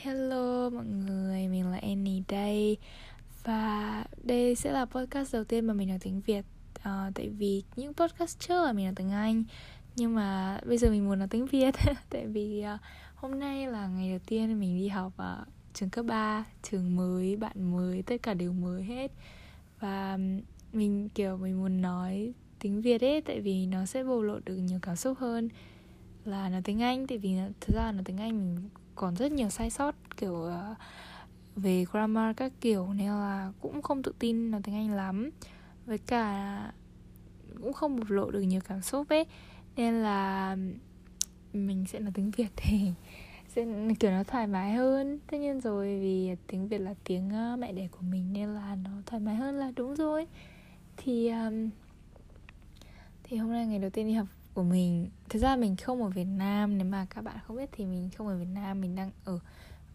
Hello mọi người, mình là Annie đây. Và đây sẽ là podcast đầu tiên mà mình nói tiếng Việt. À, Tại vì những podcast trước là mình nói tiếng Anh Nhưng mà bây giờ mình muốn nói tiếng Việt. Tại vì uh, hôm nay là ngày đầu tiên mình đi học ở trường cấp 3 Trường mới, bạn mới, tất cả đều mới hết. Và mình kiểu mình muốn nói tiếng Việt ấy Tại vì nó sẽ bộc lộ được nhiều cảm xúc hơn là nói tiếng Anh. Tại vì thực ra nói tiếng Anh mình còn rất nhiều sai sót kiểu uh, về grammar các kiểu nên là cũng không tự tin nói tiếng Anh lắm. Với cả cũng không bộc lộ được nhiều cảm xúc ấy nên là mình sẽ nói tiếng Việt thì sẽ kiểu nó thoải mái hơn. Tất nhiên rồi vì tiếng Việt là tiếng ờ, mẹ đẻ của mình nên là nó thoải mái hơn là đúng rồi. Thì um, thì hôm nay ngày đầu tiên đi học của mình. Thực ra mình không ở Việt Nam nếu mà các bạn không biết thì mình không ở Việt Nam mình đang ở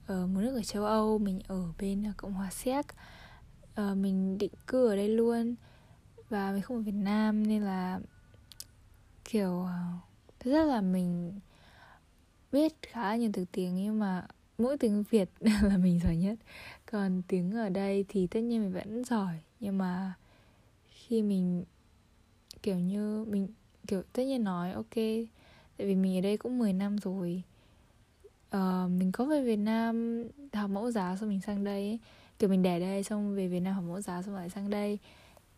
ở một nước ở châu Âu mình ở bên ờ, Cộng hòa Séc. Uh, mình định cư ở đây luôn và mình không ở Việt Nam nên là kiểu ờ, thực ra là mình biết khá nhiều từ tiếng nhưng mà mỗi tiếng Việt là mình giỏi nhất. Còn tiếng ở đây thì tất nhiên mình vẫn giỏi nhưng mà khi mình kiểu như mình kiểu tất nhiên nói ok tại vì mình ở đây cũng 10 năm rồi. Uh, mình có về Việt Nam học mẫu giáo xong mình sang đây ấy. kiểu mình đẻ đây xong về Việt Nam học mẫu giáo xong lại sang đây.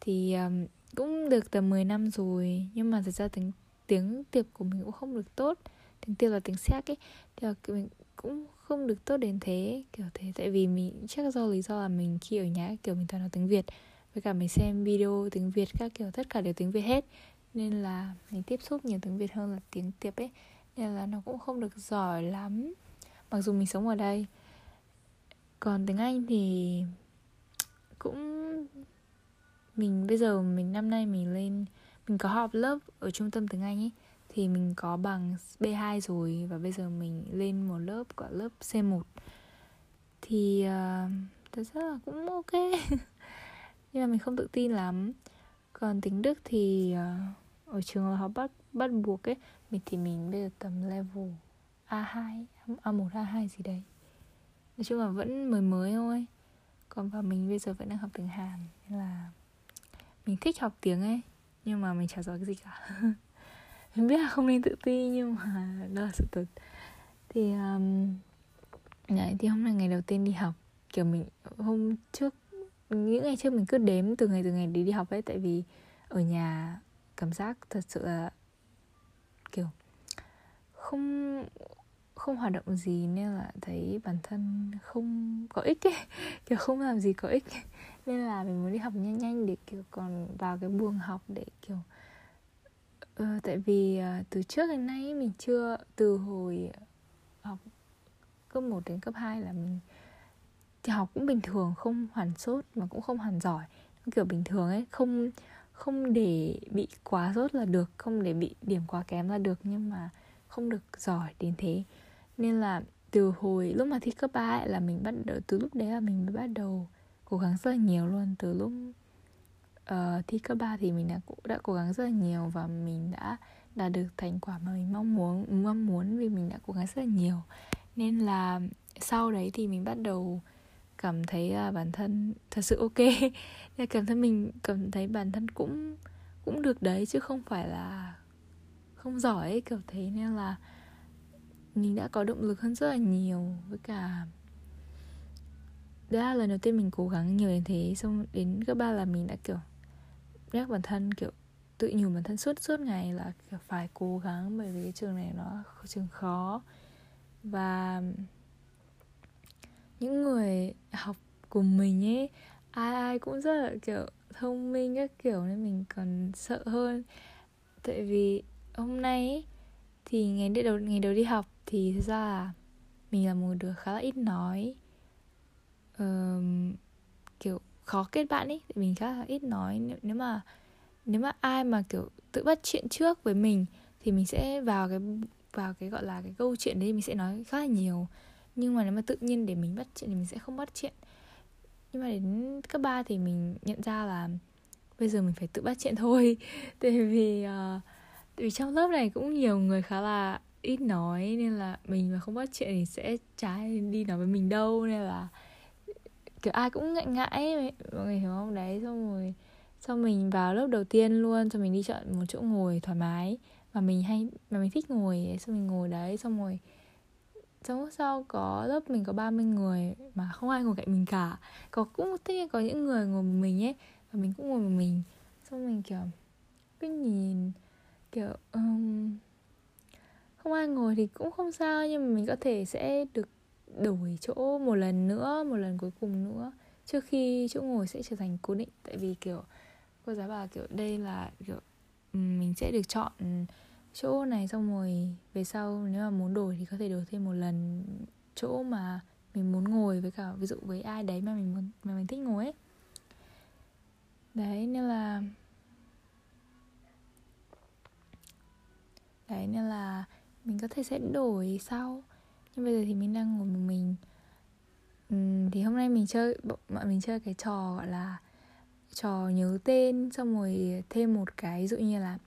Thì um, cũng được tầm 10 năm rồi nhưng mà thật ra tiếng tiếng tiệp của mình cũng không được tốt. Tiếng tiệp là tiếng séc ấy thì là mình cũng không được tốt đến thế kiểu thế. Tại vì mình chắc do lý do là mình khi ở nhà kiểu mình toàn nói tiếng Việt. Với cả mình xem video tiếng Việt các kiểu tất cả đều tiếng Việt hết nên là mình tiếp xúc nhiều tiếng Việt hơn là tiếng tiệp ấy. Nên là nó cũng không được giỏi lắm. Mặc dù mình sống ở đây. Còn tiếng Anh thì cũng mình bây giờ mình năm nay mình lên mình có học lớp ở trung tâm tiếng Anh ấy thì mình có bằng B2 rồi và bây giờ mình lên một lớp gọi lớp C1 thì uh, thật ra là cũng ok. Nhưng mà mình không tự tin lắm còn tiếng Đức thì uh, ở trường học bắt bắt buộc ấy mình thì mình bây giờ tầm level A2 A1 A2 gì đấy. Nói chung là vẫn mới mới thôi. Còn và mình bây giờ vẫn đang học tiếng Hàn nên là mình thích học tiếng ấy nhưng mà mình chả giỏi cái gì cả. Mình biết là không nên tự ti nhưng mà đó là sự thật. Thì um, đấy thì hôm nay ngày đầu tiên đi học kiểu mình hôm trước những ngày trước mình cứ đếm từ ngày từ ngày đi đi học ấy tại vì ở nhà cảm giác thật sự là kiểu không không hoạt động gì nên là thấy bản thân không có ích ấy kiểu không làm gì có ích nên là mình muốn đi học nhanh nhanh để kiểu còn vào cái buồng học để kiểu ờ, tại vì ờ, từ trước đến nay mình chưa từ hồi học cấp 1 đến cấp 2 là mình thì học cũng bình thường không hoàn sốt mà cũng không hoàn giỏi. Kiểu bình thường ấy không không để bị quá rốt là được không để bị điểm quá kém là được nhưng mà không được giỏi đến thế. Nên là từ hồi lúc mà thi cấp 3 ấy, là mình bắt đầu từ lúc đấy là mình mới bắt đầu cố gắng rất là nhiều luôn. Từ lúc uh, thi cấp 3 thì mình đã đã cố gắng rất là nhiều và mình đã đạt được thành quả mà mình mong muốn mong muốn vì mình đã cố gắng rất là nhiều. Nên là sau đấy thì mình bắt đầu cảm thấy là bản thân thật sự ok. Nên cảm thấy mình cảm thấy bản thân cũng cũng được đấy chứ không phải là không giỏi ấy, kiểu thế. Nên là mình đã có động lực hơn rất là nhiều với cả đó là lần đầu tiên mình cố gắng nhiều đến thế. Xong đến cấp ba là mình đã kiểu nhắc bản thân kiểu tự nhủ bản thân suốt suốt ngày là kiểu phải cố gắng bởi vì cái trường này nó trường khó. Và những người học cùng mình ấy ai ai cũng rất là kiểu thông minh các kiểu nên mình còn sợ hơn. Tại vì hôm nay ấy, thì ngày đầu ngày đầu đi học thì thực ra là mình là một đứa khá là ít nói. Um, kiểu khó kết bạn ấy mình khá là ít nói. Nếu, nếu mà nếu mà ai mà kiểu tự bắt chuyện trước với mình thì mình sẽ vào cái vào cái gọi là cái câu chuyện đấy mình sẽ nói khá là nhiều nhưng mà nếu mà tự nhiên để mình bắt chuyện thì mình sẽ không bắt chuyện. Nhưng mà đến cấp 3 thì mình nhận ra là bây giờ mình phải tự bắt chuyện thôi. Tại vì uh, tại vì trong lớp này cũng nhiều người khá là ít nói nên là mình mà không bắt chuyện thì sẽ trái đi nói với mình đâu. Nên là kiểu ai cũng ngại ngại mọi người hiểu không? Đấy xong rồi xong mình vào lớp đầu tiên luôn xong mình đi chọn một chỗ ngồi thoải mái. Mà mình hay mà mình thích ngồi xong mình ngồi đấy xong rồi trong lúc sau có lớp mình có 30 người mà không ai ngồi cạnh mình cả. Có cũng tất nhiên có những người ngồi một mình ấy và mình cũng ngồi một mình. Xong mình kiểu cứ nhìn kiểu um, không ai ngồi thì cũng không sao nhưng mà mình có thể sẽ được đổi chỗ một lần nữa một lần cuối cùng nữa. Trước khi chỗ ngồi sẽ trở thành cố định tại vì kiểu cô giáo bảo kiểu đây là kiểu mình sẽ được chọn chỗ này xong rồi về sau nếu mà muốn đổi thì có thể đổi thêm một lần chỗ mà mình muốn ngồi với cả ví dụ với ai đấy mà mình muốn mà mình thích ngồi ấy. Đấy nên là đấy nên là mình có thể sẽ đổi sau. Nhưng bây giờ thì mình đang ngồi một mình. Uhm, thì hôm nay mình chơi bọn mình chơi cái trò gọi là trò nhớ tên xong rồi thêm một cái ví dụ như là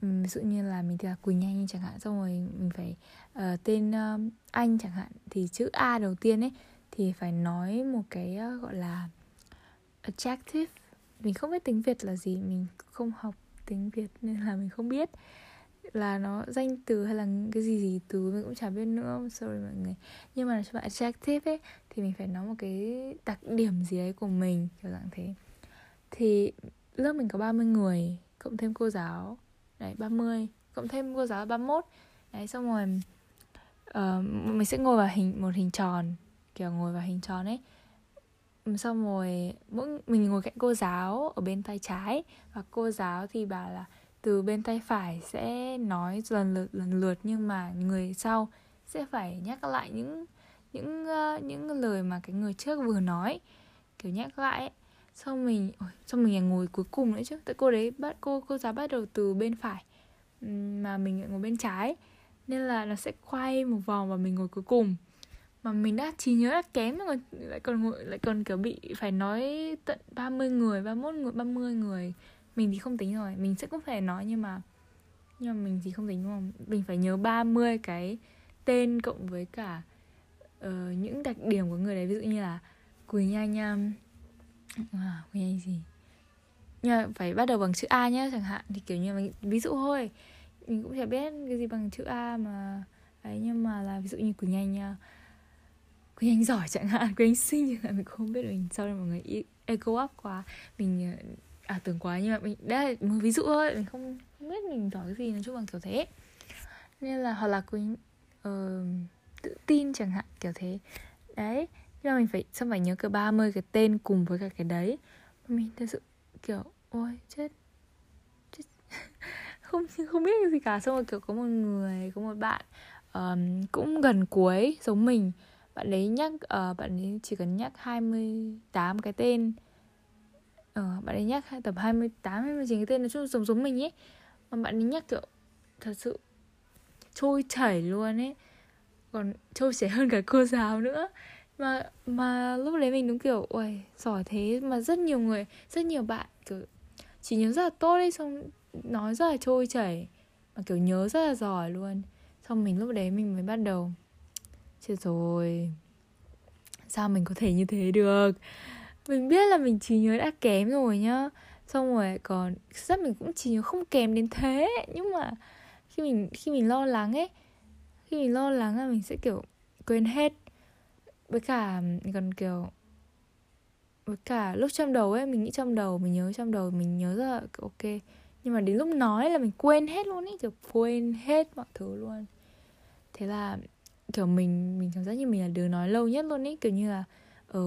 ví dụ như là mình là Quỳnh Anh chẳng hạn xong rồi mình phải uh, tên uh, anh chẳng hạn thì chữ A đầu tiên ấy thì phải nói một cái uh, gọi là adjective. Mình không biết tiếng Việt là gì mình không học tiếng Việt nên là mình không biết là nó danh từ hay là cái gì gì từ mình cũng chả biết nữa sorry mọi người. Nhưng mà cho bạn adjective ấy thì mình phải nói một cái đặc điểm gì đấy của mình kiểu dạng thế. Thì lớp mình có 30 người cộng thêm cô giáo đấy 30 cộng thêm cô giáo 31 đấy xong rồi uh, mình sẽ ngồi vào hình một hình tròn kiểu ngồi vào hình tròn ấy. Xong rồi mỗi mình ngồi cạnh cô giáo ở bên tay trái và cô giáo thì bảo là từ bên tay phải sẽ nói lần lượt lần lượt nhưng mà người sau sẽ phải nhắc lại những những uh, những lời mà cái người trước vừa nói. Kiểu nhắc lại ấy xong mình ôi, xong mình ngồi cuối cùng nữa chứ. Tại cô đấy bắt cô cô giáo bắt đầu từ bên phải mà mình lại ngồi bên trái. Nên là nó sẽ quay một vòng và mình ngồi cuối cùng. Mà mình đã trí nhớ đã kém rồi lại còn ngồi lại còn kiểu bị phải nói tận 30 người 31 người 30 người. Mình thì không tính rồi mình sẽ cũng phải nói nhưng mà nhưng mà mình thì không tính đúng không? Mình phải nhớ 30 cái tên cộng với cả uh, những đặc điểm của người đấy. Ví dụ như là Quỳ Nha Nham um, à, Quỳnh Anh gì? Nhưng mà phải bắt đầu bằng chữ A nhé chẳng hạn. Thì kiểu như mình ví dụ thôi mình cũng chả biết cái gì bằng chữ A mà ấy nhưng mà là ví dụ như Quỳnh Anh à, Quỳnh Anh giỏi chẳng hạn Quỳnh Anh xinh chẳng hạn mình không biết mình sau đây mọi người ego up quá. Mình à, à tưởng quá nhưng mà mình đây là một ví dụ thôi mình không, không biết mình giỏi cái gì nói chung bằng kiểu thế. Nên là hoặc là Quỳnh uh, tự tin chẳng hạn kiểu thế. Đấy nhưng mình phải xong phải nhớ cả 30 cái tên cùng với cả cái đấy? Mình thật sự kiểu ôi chết chết. Không không biết gì cả. Xong rồi kiểu có một người có một bạn um, cũng gần cuối giống mình. Bạn ấy nhắc uh, bạn ấy chỉ cần nhắc 28 cái tên. Uh, bạn ấy nhắc tầm 28 29 cái tên nói chung giống giống mình ấy. Mà bạn ấy nhắc kiểu thật sự trôi chảy luôn ấy. Còn trôi chảy hơn cả cô giáo nữa mà mà lúc đấy mình đúng kiểu ôi giỏi thế mà rất nhiều người, rất nhiều bạn, kiểu, chỉ nhớ rất là tốt đi xong nói rất là trôi chảy, mà kiểu nhớ rất là giỏi luôn. Xong mình lúc đấy mình mới bắt đầu, chết rồi, sao mình có thể như thế được? Mình biết là mình chỉ nhớ đã kém rồi nhá. Xong rồi còn rất mình cũng chỉ nhớ không kém đến thế, nhưng mà khi mình khi mình lo lắng ấy, khi mình lo lắng là mình sẽ kiểu quên hết với cả còn kiểu với cả lúc trong đầu ấy mình nghĩ trong đầu mình nhớ trong đầu mình nhớ rất là ok. Nhưng mà đến lúc nói là mình quên hết luôn ấy kiểu quên hết mọi thứ luôn. Thế là kiểu mình mình cảm giác như mình là đứa nói lâu nhất luôn ấy kiểu như là ờ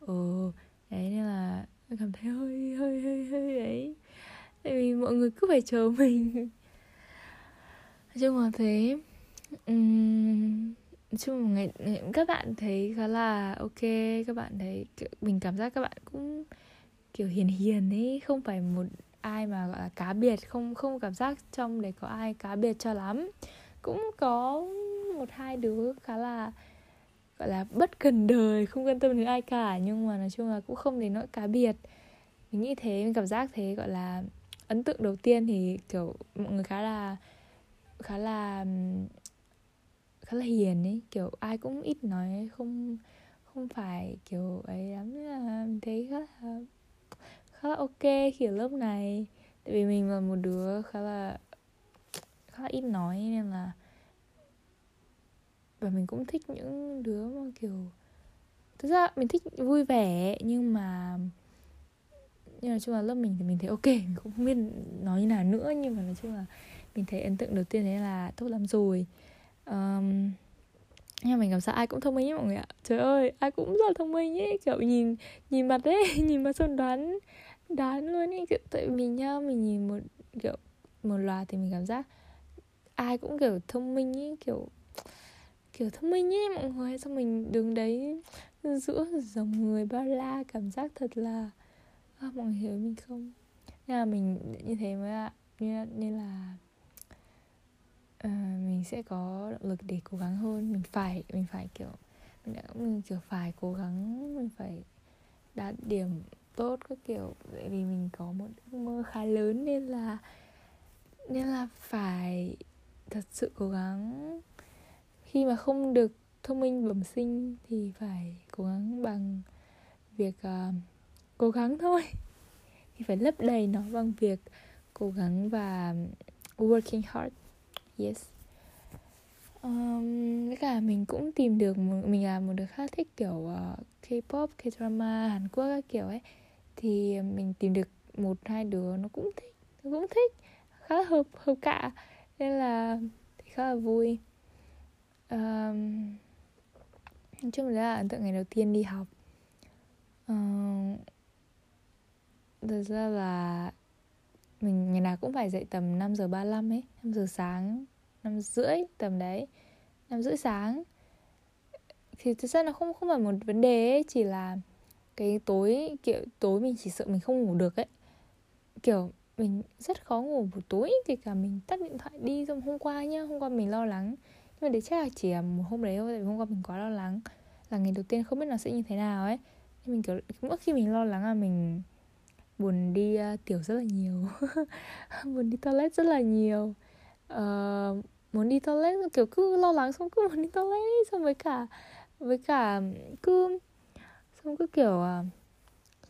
ờ đấy nên là cảm thấy hơi hơi hơi hơi ấy. Tại vì mọi người cứ phải chờ mình. Nói chung là thế. Uhm, chung một ngày, các bạn thấy khá là ok các bạn thấy mình cảm giác các bạn cũng kiểu hiền hiền ấy không phải một ai mà gọi là cá biệt không không cảm giác trong đấy có ai cá biệt cho lắm. Cũng có một hai đứa khá là gọi là bất cần đời không quan tâm đến ai cả nhưng mà nói chung là cũng không đến nỗi cá biệt. Mình nghĩ thế mình cảm giác thế gọi là ấn tượng đầu tiên thì kiểu mọi người khá là khá là khá là hiền ấy kiểu ai cũng ít nói ấy, không không phải kiểu ấy lắm là mình thấy khá là khá là ok khi ở lớp này. Tại vì mình là một đứa khá là khá là ít nói nên là và mình cũng thích những đứa mà kiểu thực ra mình thích vui vẻ nhưng mà nhưng mà chung là lớp mình thì mình thấy ok mình cũng không biết nói như nào nữa. Nhưng mà nói chung là mình thấy ấn tượng đầu tiên đấy là tốt lắm rồi um, nhưng mình cảm giác ai cũng thông minh ấy mọi người ạ. Trời ơi ai cũng rất là thông minh ấy kiểu nhìn nhìn mặt đấy nhìn mặt xong đoán đoán luôn ấy kiểu tại mình nhá mình nhìn một kiểu một loạt thì mình cảm giác ai cũng kiểu thông minh ấy kiểu kiểu thông minh ấy mọi người. Xong mình đứng đấy giữa dòng người bao la cảm giác thật là à, mọi người hiểu mình không? Nên là mình như thế mới ạ. Nên, nên là uh, mình sẽ có động lực để cố gắng hơn. Mình phải mình phải kiểu mình đã mình kiểu phải cố gắng mình phải đạt điểm tốt các kiểu. Tại vì mình có một ước mơ khá lớn nên là nên là phải thật sự cố gắng. Khi mà không được thông minh bẩm sinh thì phải cố gắng bằng việc uh, cố gắng thôi. Thì phải lấp đầy nó bằng việc cố gắng và working hard yes. Um, với cả mình cũng tìm được một, mình là một đứa khá thích kiểu uh, K-pop, K-drama, Hàn Quốc các kiểu ấy. Thì mình tìm được một hai đứa nó cũng thích nó cũng thích khá là hợp hợp cả. Nên là thì khá là vui. Um, nói chung là ấn tượng ngày đầu tiên đi học. Um, thật ra là mình, ngày nào cũng phải dậy tầm 5 giờ 35 ấy 5 giờ sáng 5 rưỡi tầm đấy 5 rưỡi sáng. Thì thực ra nó không không phải một vấn đề ấy, chỉ là cái tối, kiểu, tối mình chỉ sợ mình không ngủ được ấy. Kiểu, mình rất khó ngủ buổi tối thì cả mình tắt điện thoại đi xong hôm qua nhá, hôm qua mình lo lắng. Nhưng mà đấy chắc là chỉ là một hôm đấy thôi, tại vì hôm qua mình quá lo lắng, là ngày đầu tiên không biết nó sẽ như thế nào ấy. Nhưng mình, kiểu, mỗi khi mình lo lắng là mình buồn đi uh, tiểu rất là nhiều. Buồn đi toilet rất là nhiều. Uh, muốn đi toilet kiểu cứ lo lắng xong cứ muốn đi toilet. Xong với cả với cả cứ xong cứ kiểu uh,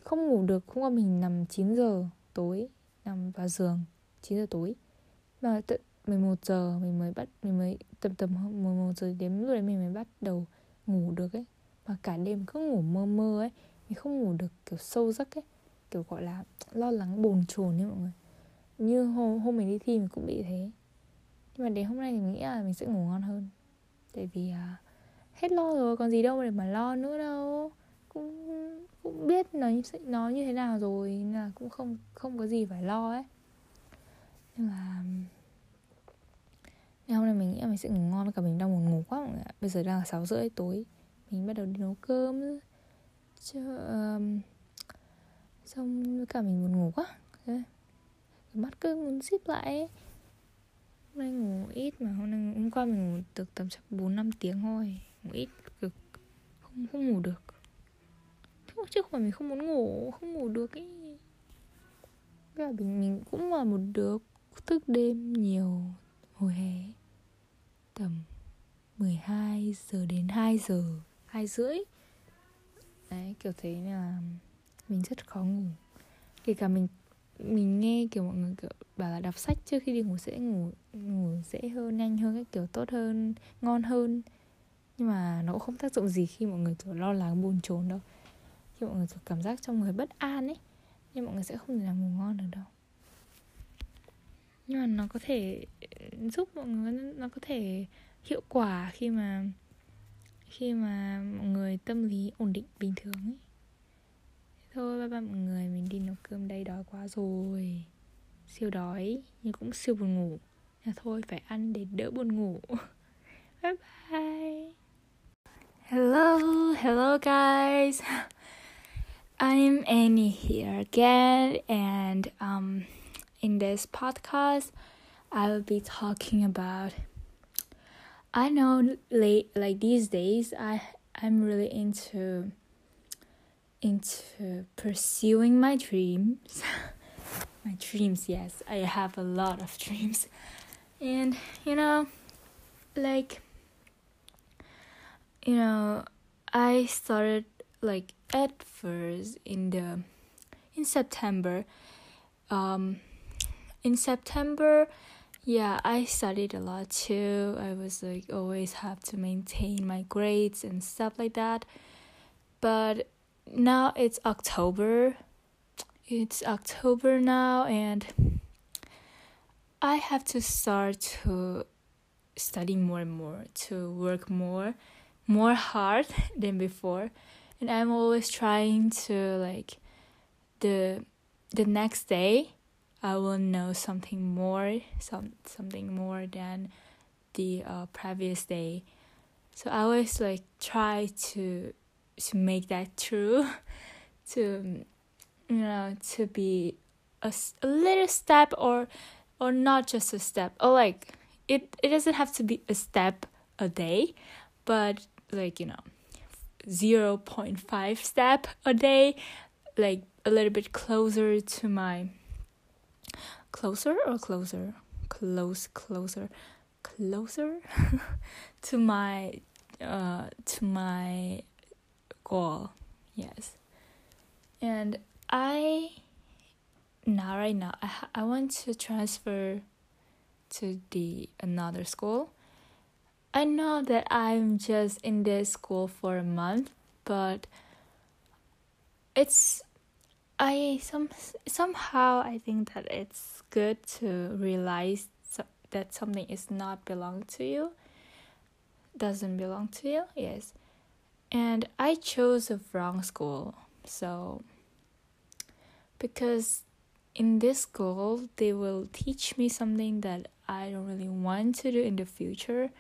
không ngủ được không có mình nằm 9 giờ tối nằm vào giường 9 giờ tối. Mà tận 11 giờ mình mới bắt mình mới tầm tầm 11 giờ đến lúc đấy mình mới bắt đầu ngủ được ấy. Mà cả đêm cứ ngủ mơ mơ ấy mình không ngủ được kiểu sâu giấc ấy kiểu gọi là lo lắng bồn chồn ấy mọi người. Như hôm, hôm mình đi thi mình cũng bị thế. Nhưng mà đến hôm nay thì mình nghĩ là mình sẽ ngủ ngon hơn. Tại vì à, hết lo rồi còn gì đâu để mà lo nữa đâu. Cũng cũng biết nó nó như thế nào rồi nên là cũng không không có gì phải lo ấy. Nhưng mà nên hôm nay mình nghĩ là mình sẽ ngủ ngon cả mình đang buồn ngủ quá mọi người ạ. Bây giờ đang là sáu rưỡi tối mình bắt đầu đi nấu cơm. Chứ um, xong cả mình buồn ngủ quá. Cái mắt cứ muốn xíp lại ấy. hôm nay ngủ ít mà, hôm nay, hôm qua mình ngủ được tầm chắc bốn, năm tiếng thôi. Ngủ ít cực không không ngủ được. Chứ không phải mình không muốn ngủ, không ngủ được ấy là mình mình cũng là một đứa thức đêm nhiều hồi hè tầm 12 giờ đến 2 giờ 2 rưỡi. Đấy, kiểu thế là mình rất khó ngủ. Kể cả mình mình nghe kiểu mọi người kiểu bảo là đọc sách trước khi đi ngủ sẽ ngủ ngủ dễ hơn, nhanh hơn cái kiểu, tốt hơn, ngon hơn. Nhưng mà nó cũng không tác dụng gì khi mọi người kiểu lo lắng buồn chồn đâu. Khi mọi người kiểu cảm giác trong người bất an ấy nhưng mọi người sẽ không thể nào ngủ ngon được đâu. Nhưng mà nó có thể giúp mọi người, nó có thể hiệu quả khi mà khi mà mọi người tâm lý ổn định bình thường ấy thôi bye bye mọi người mình đi nấu cơm đây đói quá rồi. Siêu đói nhưng cũng siêu buồn ngủ. À, thôi phải ăn để đỡ buồn ngủ. Bye bye. Hello hello guys. I'm Annie here again and um in this podcast I will be talking about I know late like these days I I'm really into into pursuing my dreams. my dreams, yes, I have a lot of dreams. And you know, like you know, I started like at first in the in September. Um, in September, yeah, I studied a lot too. I was like always have to maintain my grades and stuff like that. But now it's October. It's October now and I have to start to study more and more, to work more, more hard than before. And I'm always trying to like the the next day I will know something more, some something more than the uh, previous day. So I always like try to to make that true, to you know to be a, a little step or or not just a step or like it it doesn't have to be a step a day but like you know 0.5 step a day like a little bit closer to my closer or closer close closer closer to my uh to my goal yes and i now right now I I want to transfer to the another school. I know that I'm just in this school for a month, but it's I some somehow I think that it's good to realize that something is not belong to you. Doesn't belong to you. Yes. And I chose a wrong school. So because in this school they will teach me something that I don't really want to do in the future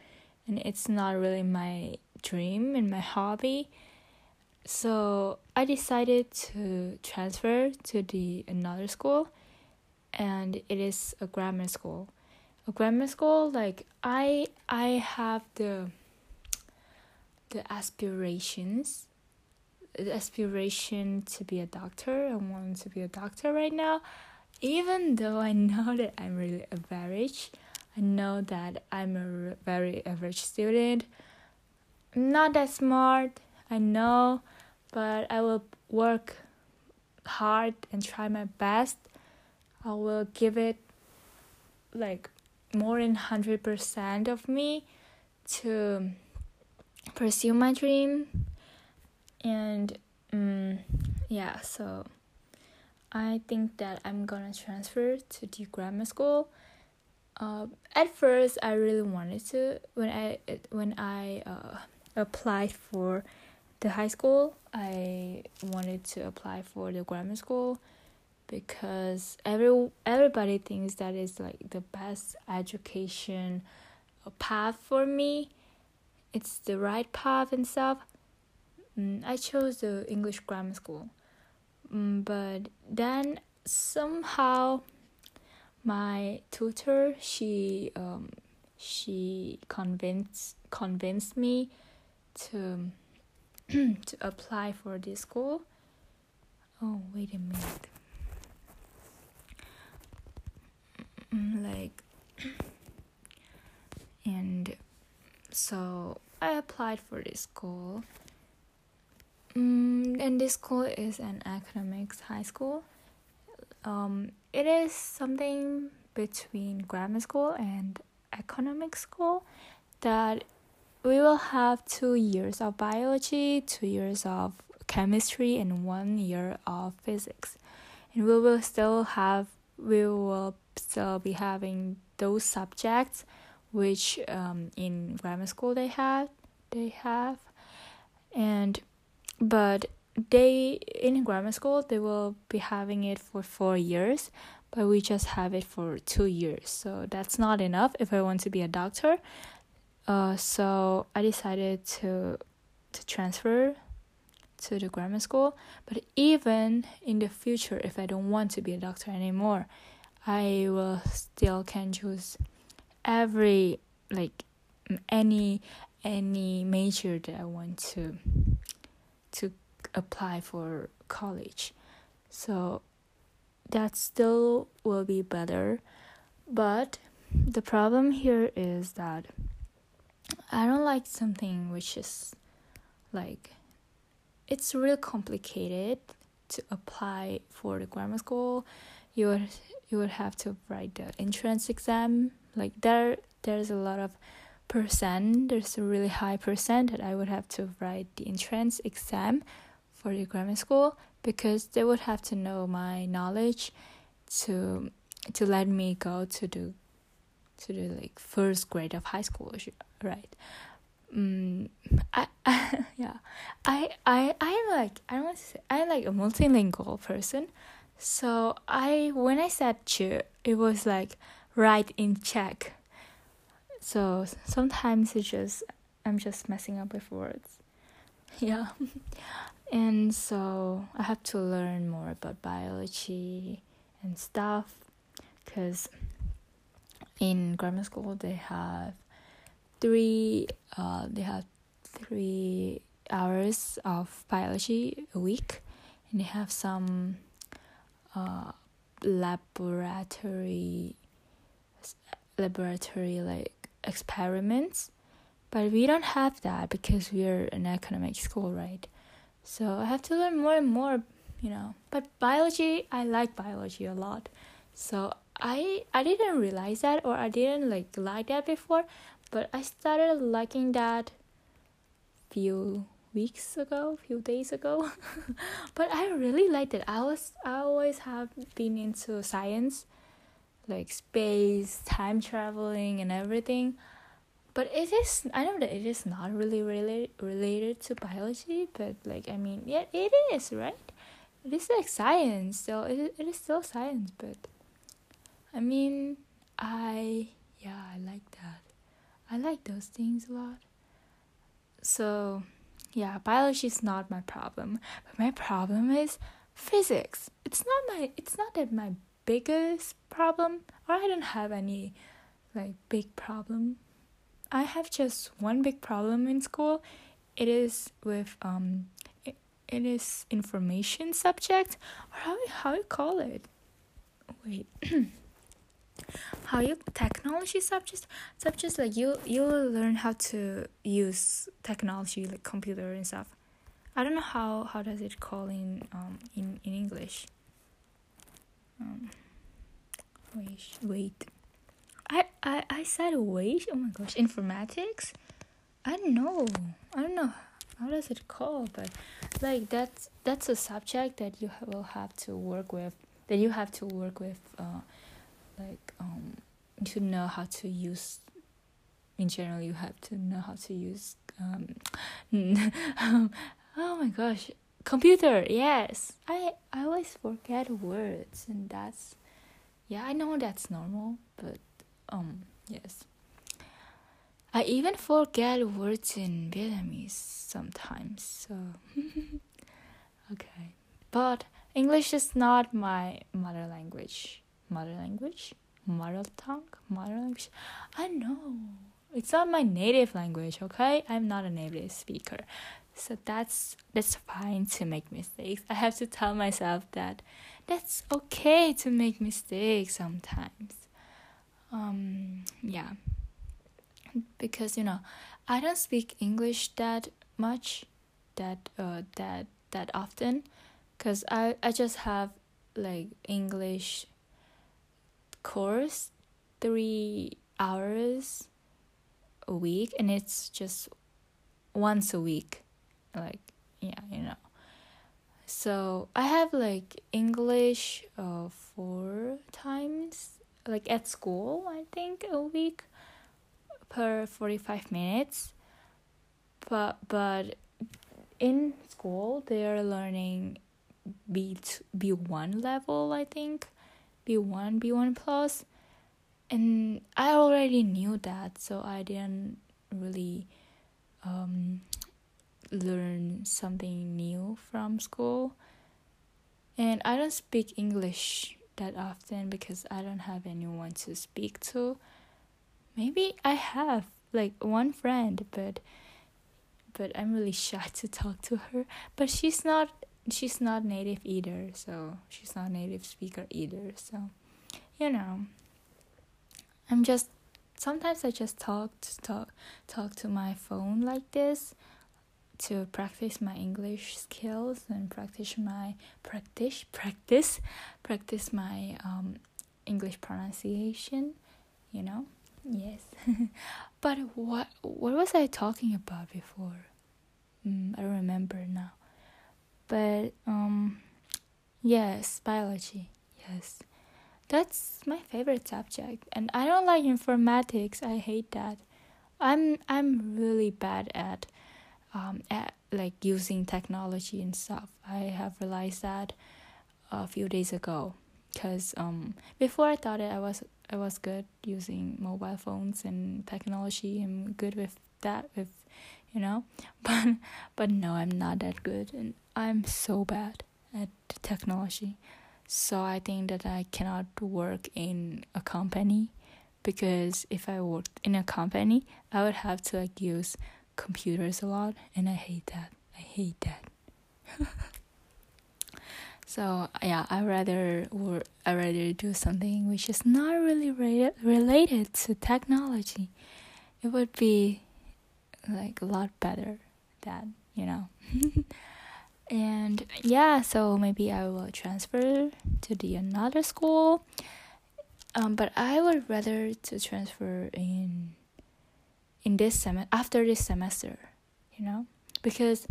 and it's not really my dream and my hobby. So I decided to transfer to the another school and it is a grammar school. A grammar school like I I have the the aspirations the aspiration to be a doctor. I want to be a doctor right now. Even though I know that I'm really average, I know that I'm a very average student. Not that smart, I know, but I will work hard and try my best. I will give it like more than 100% of me to pursue my dream. And um, yeah so i think that i'm gonna transfer to the grammar school. Uh, at first i really wanted to when i when i uh, applied for the high school i wanted to apply for the grammar school because every everybody thinks that is like the best education path for me it's the right path and stuff Mm, I chose the English grammar school, mm, but then somehow my tutor she um, she convinced convinced me to to apply for this school. Oh wait a minute. Mm, like and so I applied for this school Mm, and this school is an academics high school. Um, it is something between grammar school and economic school that we will have two years of biology, two years of chemistry, and one year of physics. And we will still have, we will still be having those subjects which um, in grammar school they had, they have. And but they in grammar school they will be having it for four years but we just have it for two years. So that's not enough if i want to be a doctor. Uh, so i decided to to transfer to the grammar school. But even in the future if i don't want to be a doctor anymore i will still can choose every like any any major that i want to to apply for college. So that still will be better. But the problem here is that I don't like something which is like it's real complicated to apply for the grammar school you would you would have to write the entrance exam like there there's a lot of percent there's a really high percent that i would have to write the entrance exam for the grammar school because they would have to know my knowledge to to let me go to the to the like first grade of high school right? Um I, I yeah. I i i'm like i want to say i'm like a multilingual person. So i when i said chu it was like right in czech so sometimes it's just i'm just messing up with words. Yeah. And so i have to learn more about biology and stuff because in grammar school they have three uh, they have three hours of biology a week and they have some uh, laboratory laboratory like experiments. But we don't have that because we're an economic school right? So i have to learn more and more you know. But biology i like biology a lot. So I I didn't realize that or I didn't like like that before, but I started liking that few weeks ago, few days ago. but I really liked it. I was I always have been into science, like space, time traveling and everything. But it is I know that it is not really related related to biology, but like I mean, yeah, it is, right? It is like science, so it it is still science, but I mean, I yeah, I like that. I like those things a lot. So, yeah, biology is not my problem, but my problem is physics. It's not my it's not that my biggest problem or I don't have any like big problem. I have just one big problem in school. It is with um it, it is information subject or how how you call it. Wait. how you technology subjects subjects like you you learn how to use technology like computer and stuff i don't know how how does it call in um in in english um wait wait. I i i said wait? Oh my gosh informatics? I don't know. I don't know how does it call but like that's that's a subject that you will have to work with that you have to work with uh like um to know how to use in general you have to know how to use um oh my gosh computer yes. I i always forget words and that's yeah i know that's normal but um yes. I even forget words in vietnamese sometimes so okay. But english is not my mother language. Mother language? Mother tongue? Mother language? I know. It's not my native language okay? I'm not a native speaker so that's that's fine to make mistakes. I have to tell myself that that's okay to make mistakes sometimes. Um yeah. Because you know i don't speak english that much that uh that that often because i i just have like english course three hours a week and it's just once a week like yeah you know. So i have like english uh four times like at school i think a week per 45 minutes. But but in school they're learning b b1 level i think. B1, B1 plus, and I already knew that, so I didn't really um, learn something new from school. And I don't speak English that often because I don't have anyone to speak to. Maybe I have like one friend, but but I'm really shy to talk to her. But she's not she's not native either, so she's not native speaker either. So, you know, I'm just sometimes I just talk to talk talk to my phone like this to practice my English skills and practice my practice practice practice my um, English pronunciation. You know, yes. but what what was I talking about before? Mm, I don't remember now. But um, yes, biology. Yes, that's my favorite subject, and I don't like informatics. I hate that. I'm I'm really bad at um at like using technology and stuff. I have realized that a few days ago because um before I thought it I was I was good using mobile phones and technology. I'm good with that with you know but but no I'm not that good and I'm so bad at technology. So I think that I cannot work in a company because if I worked in a company, I would have to like use computers a lot and I hate that. I hate that. so yeah, I rather or I rather do something which is not really re- related to technology. It would be like a lot better than, you know. and yeah, so maybe I will transfer to the another school um, but I would rather to transfer in in this sem after this semester, you know, because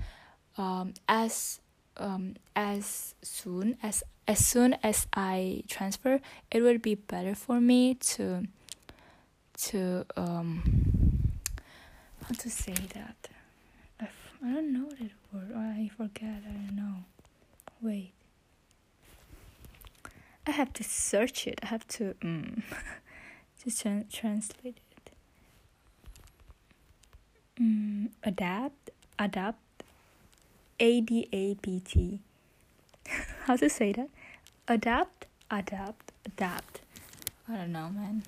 um, as um, as soon as as soon as I transfer, it would be better for me to to um how to say that. I, I don't know that word. I forget. I don't know. Wait. I have to search it. I have to um, to tra- translate it. Um, adapt, adapt, A D A P T. How to say that? Adapt, adapt, adapt. I don't know, man.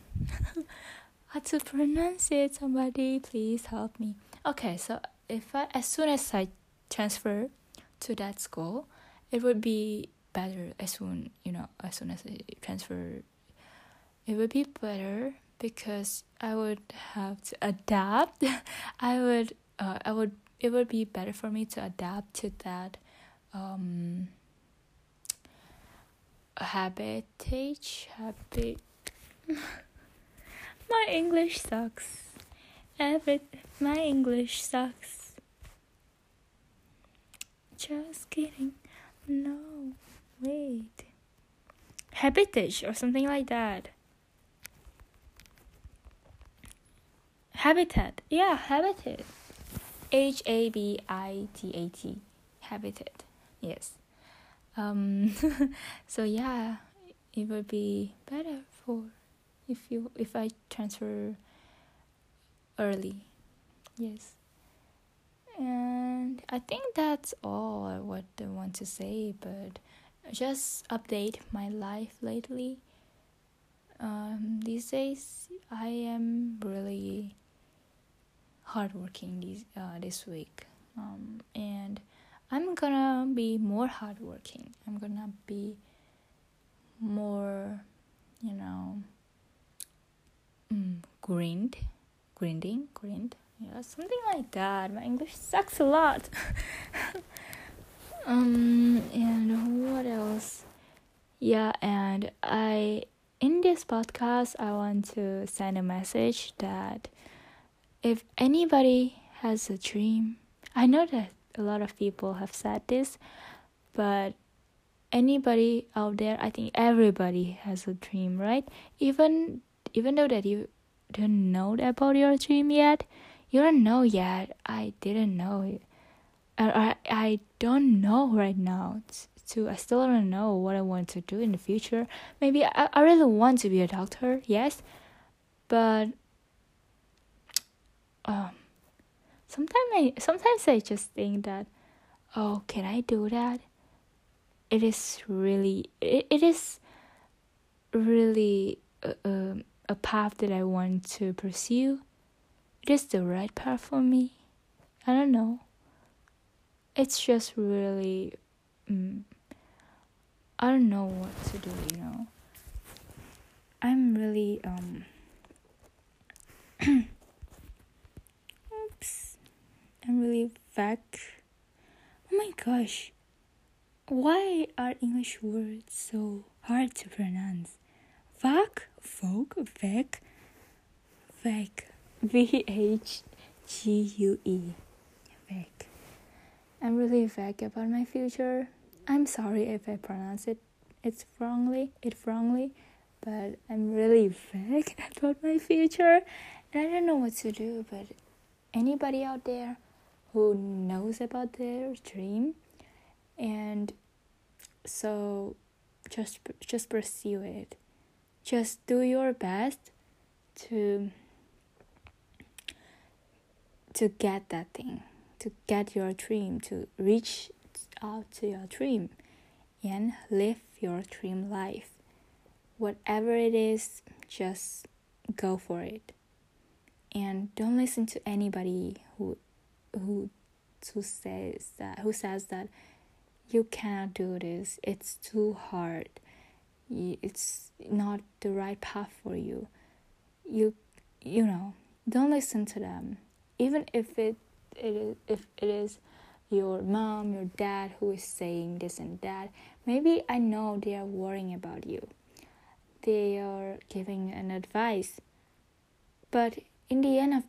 How to pronounce it? Somebody, please help me. Okay, so if I as soon as I transfer to that school, it would be better as soon you know as soon as I transfer it would be better because I would have to adapt I would uh, I would it would be better for me to adapt to that um habitage habit my English sucks every my English sucks just kidding no Wait. Habitage or something like that. Habitat. Yeah, habitat. H A B I T A T. Habitat. Yes. Um so yeah, it would be better for if you if I transfer early. Yes. And I think that's all what I want to say, but just update my life lately. Um, these days, I am really hardworking this uh, this week, um, and I'm gonna be more hardworking. I'm gonna be more, you know, mm, grind, grinding, grind, yeah, something like that. My English sucks a lot. Um, and what else? Yeah, and I in this podcast I want to send a message that if anybody has a dream, I know that a lot of people have said this, but anybody out there, I think everybody has a dream, right? Even even though that you don't know about your dream yet, you don't know yet. I didn't know it. I, I don't know right now to I still don't know what I want to do in the future. Maybe I, I really want to be a doctor, yes, but um sometimes I sometimes I just think that oh can I do that? It is really it, it is really a, a, a path that I want to pursue. It is the right path for me. I don't know it's just really mm, I don't know what to do, you know. I'm really um. I'm really fuck. Oh my gosh. Why are English words so hard to pronounce? Fuck, folk, vec, vec, V H G U E, vec. I'm really vague about my future. I'm sorry if I pronounce it it's wrongly, it wrongly, but I'm really vague about my future, and I don't know what to do. But anybody out there who knows about their dream, and so just just pursue it. Just do your best to to get that thing, to get your dream, to reach out to your dream and live your dream life. Whatever it is, just go for it. And don't listen to anybody who who says that who says that you cannot do this. It's too hard. It's not the right path for you. You you know, don't listen to them. Even if it it is if it is your mom, your dad who is saying this and that. Maybe I know they are worrying about you. They are giving an advice. But in the end of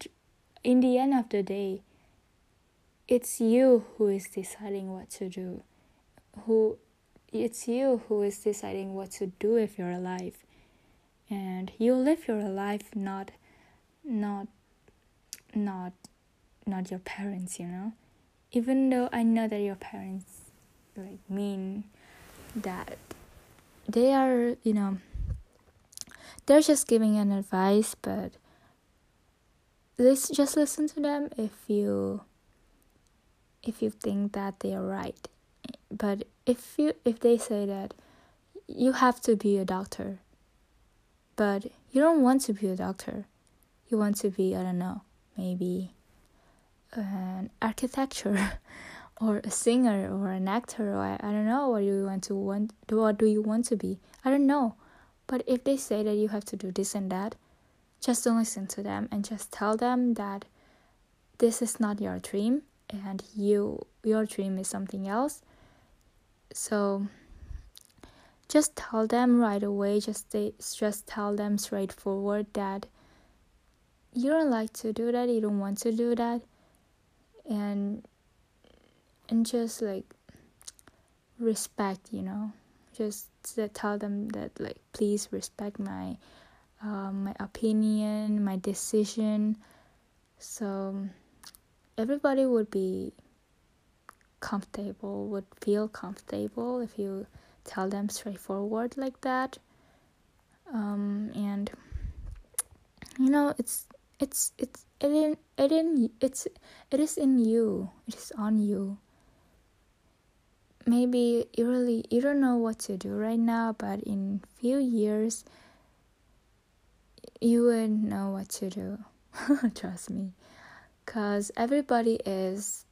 in the end of the day, it's you who is deciding what to do. Who it's you who is deciding what to do with your life. And you live your life not not not not your parents, you know? even though I know that your parents like mean that they are, you know, they're just giving an advice, but let's just listen to them if you if you think that they are right. But if you if they say that you have to be a doctor, but you don't want to be a doctor, you want to be I don't know maybe an architecture or a singer or an actor or I, I don't know what you want to want what do you want to be. I don't know. But if they say that you have to do this and that just don't listen to them and just tell them that this is not your dream and you your dream is something else. So just tell them right away just they, just tell them straightforward that you don't like to do that you don't want to do that. And and just like respect you know. Just tell them that like please respect my uh, my opinion my decision. So everybody would be comfortable would feel comfortable if you tell them straightforward like that. Um, and you know it's it's it's it in it in it's it is in you. It is on you. Maybe you really you don't know what to do right now but in few years you would know what to do. Trust me because everybody is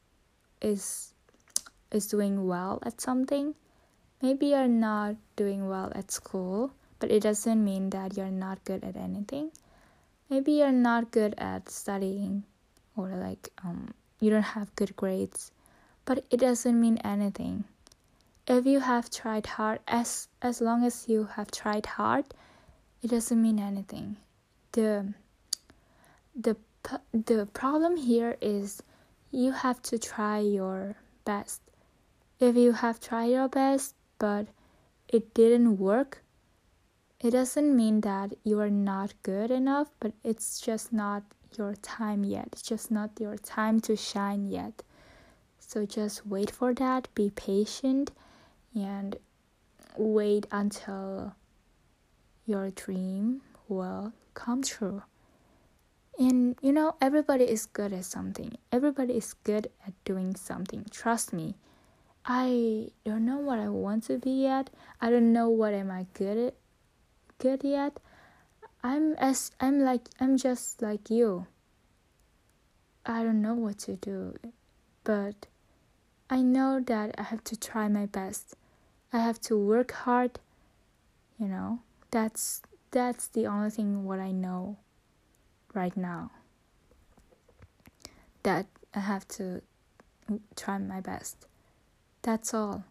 is is doing well at something. Maybe you're not doing well at school but it doesn't mean that you're not good at anything. Maybe you're not good at studying or like um, you don't have good grades but it doesn't mean anything. If you have tried hard as as long as you have tried hard it doesn't mean anything. The the the problem here is you have to try your best if you have tried your best but it didn't work it doesn't mean that you are not good enough, but it's just not your time yet. It's just not your time to shine yet. So just wait for that, be patient, and wait until your dream will come true. And you know, everybody is good at something. Everybody is good at doing something. Trust me. I don't know what I want to be yet. I don't know what am I good at good yet. I'm as I'm like I'm just like you. I don't know what to do, but I know that I have to try my best. I have to work hard. You know, that's that's the only thing what I know right now. That I have to try my best. That's all.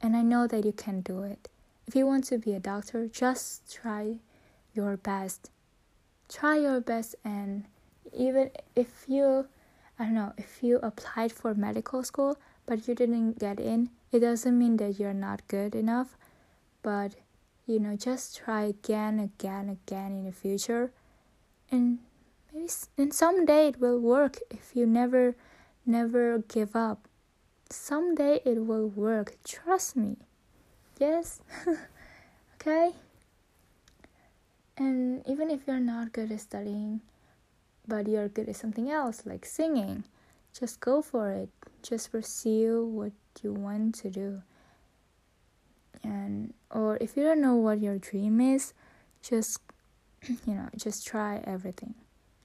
And I know that you can do it. If you want to be a doctor, just try your best. Try your best, and even if you, I don't know, if you applied for medical school but you didn't get in, it doesn't mean that you're not good enough. But you know, just try again, again, again in the future, and maybe and someday it will work if you never, never give up. Someday it will work. Trust me. Yes. okay? And even if you're not good at studying, but you're good at something else like singing, just go for it. Just pursue what you want to do. And or if you don't know what your dream is, just you know, just try everything.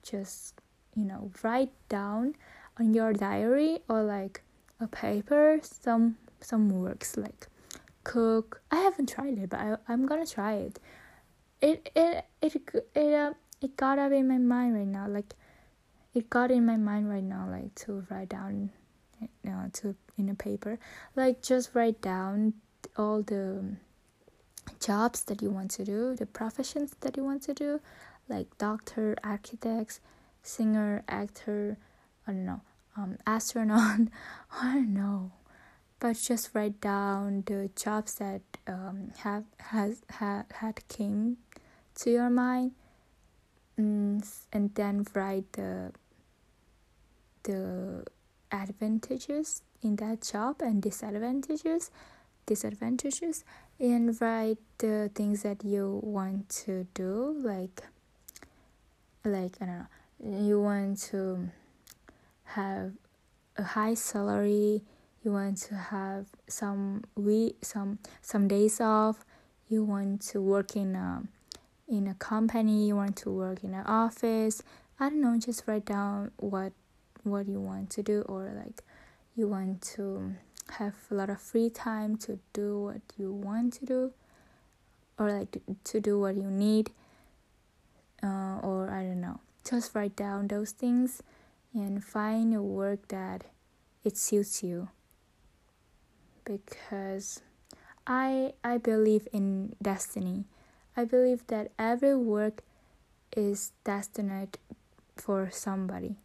Just you know, write down on your diary or like a paper some some works like cook. I haven't tried it, but I, I'm gonna try it. It it it it uh, it got up in my mind right now. Like it got in my mind right now, like to write down, you know, to in a paper. Like just write down all the jobs that you want to do, the professions that you want to do, like doctor, architects, singer, actor. I don't know um, astronaut I don't know but just write down the jobs that um, have has had had came to your mind mm, and then write the the advantages in that job and disadvantages disadvantages and write the things that you want to do like like I don't know you want to have a high salary you want to have some we some some days off you want to work in a in a company you want to work in an office i don't know just write down what what you want to do or like you want to have a lot of free time to do what you want to do or like to, do what you need uh, or i don't know just write down those things and find a work that it suits you because I I believe in destiny. I believe that every work is destined for somebody.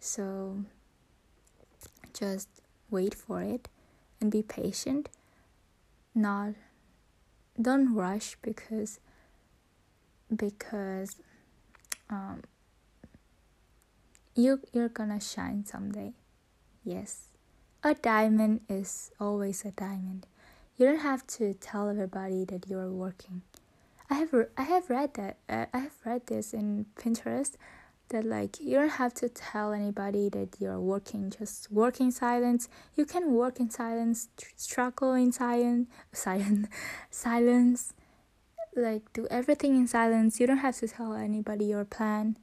So just wait for it and be patient. Not don't rush because because um, you you're gonna shine someday. Yes. A diamond is always a diamond. You don't have to tell everybody that you're working. I have I have read that uh, I have read this in Pinterest that like you don't have to tell anybody that you're working. Just work in silence. You can work in silence, struggle in silence, silence, silence. Like do everything in silence. You don't have to tell anybody your plan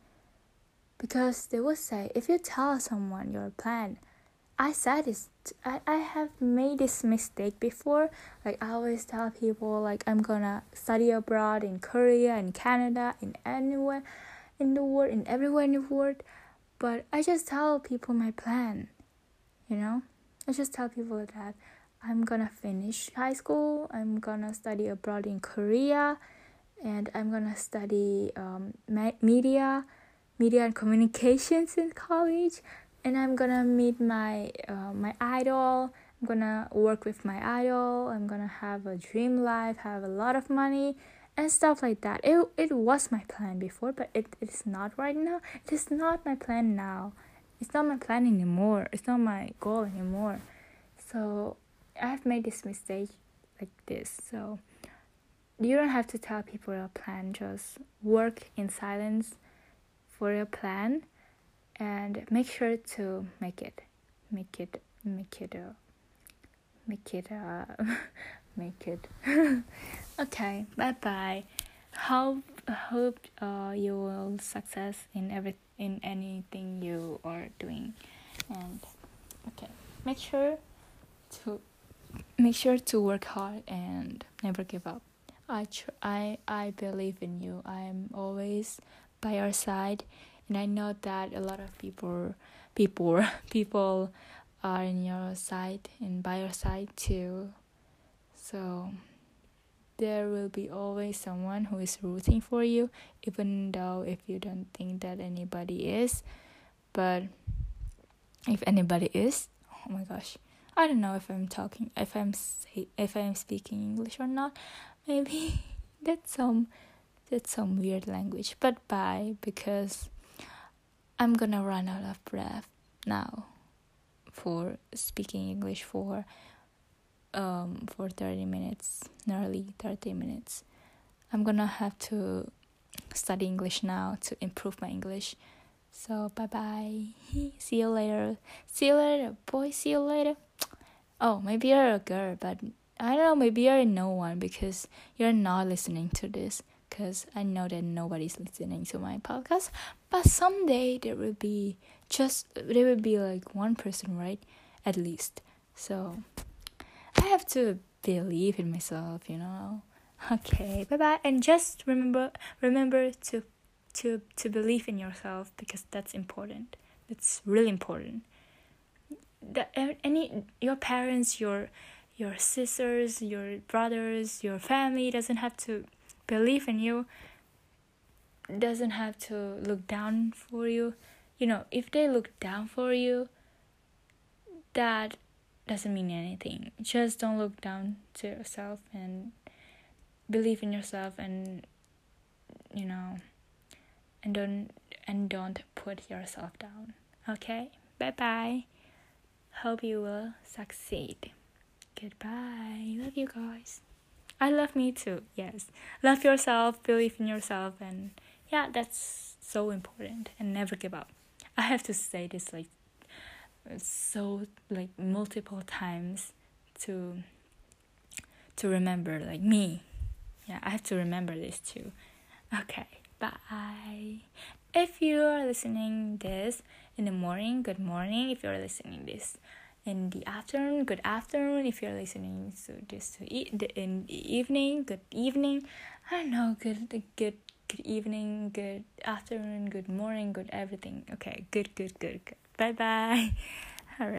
because they will say if you tell someone your plan i said this I, I have made this mistake before like i always tell people like i'm gonna study abroad in korea in canada in anywhere in the world in everywhere in the world but i just tell people my plan you know? I just tell people that i'm gonna finish high school i'm gonna study abroad in korea and i'm gonna study um, media media and communications in college and i'm gonna meet my uh, my idol i'm gonna work with my idol i'm gonna have a dream life have a lot of money and stuff like that. It, it was my plan before but it, it is not right now. It is not my plan now. It's not my plan anymore. It's not my goal anymore. So i have made this mistake like this. So you don't have to tell people your plan. Just work in silence for your plan and make sure to make it make it make it uh, make it uh, make it okay bye bye hope hope uh, you will success in every in anything you are doing. And okay make sure to make sure to work hard and never give up. I tr- i i believe in you. I am always by your side. And i know that a lot of people people people are in your side and by your side too. So there will be always someone who is rooting for you, even though if you don't think that anybody is. But if anybody is, oh my gosh, I don't know if I'm talking, if I'm say, if I'm speaking English or not. Maybe that's some that's some weird language. But bye because I'm gonna run out of breath now for speaking English for um for 30 minutes, nearly 30 minutes. I'm gonna have to study English now to improve my English. So bye bye. see you later. See you later, boy. See you later. Oh, maybe you're a girl, but I don't know. Maybe you're no one because you're not listening to this. Because I know that nobody's listening to my podcast. But someday there will be just there will be like one person, right? At least. So I have to believe in myself, you know. Okay, bye bye. And just remember remember to to to believe in yourself because that's important. That's really important. That uh, any your parents, your your sisters, your brothers, your family doesn't have to believe in you. Doesn't have to look down for you you know, if they look down for you, that doesn't mean anything. Just don't look down to yourself and believe in yourself and you know and don't and don't put yourself down. Okay? Bye bye. Hope you will succeed. Goodbye. Love you guys. I love me too. Yes. Love yourself, believe in yourself and yeah, that's so important and never give up. I have to say this like so like multiple times to to remember like me. Yeah, I have to remember this too. Okay, bye. If you are listening this in the morning, good morning. If you're listening this in the afternoon, good afternoon. If you're listening to this to eat in the evening, good evening. I don't know, good good good evening, good afternoon, good morning, good everything. Okay, good, good, good, good. Bye bye.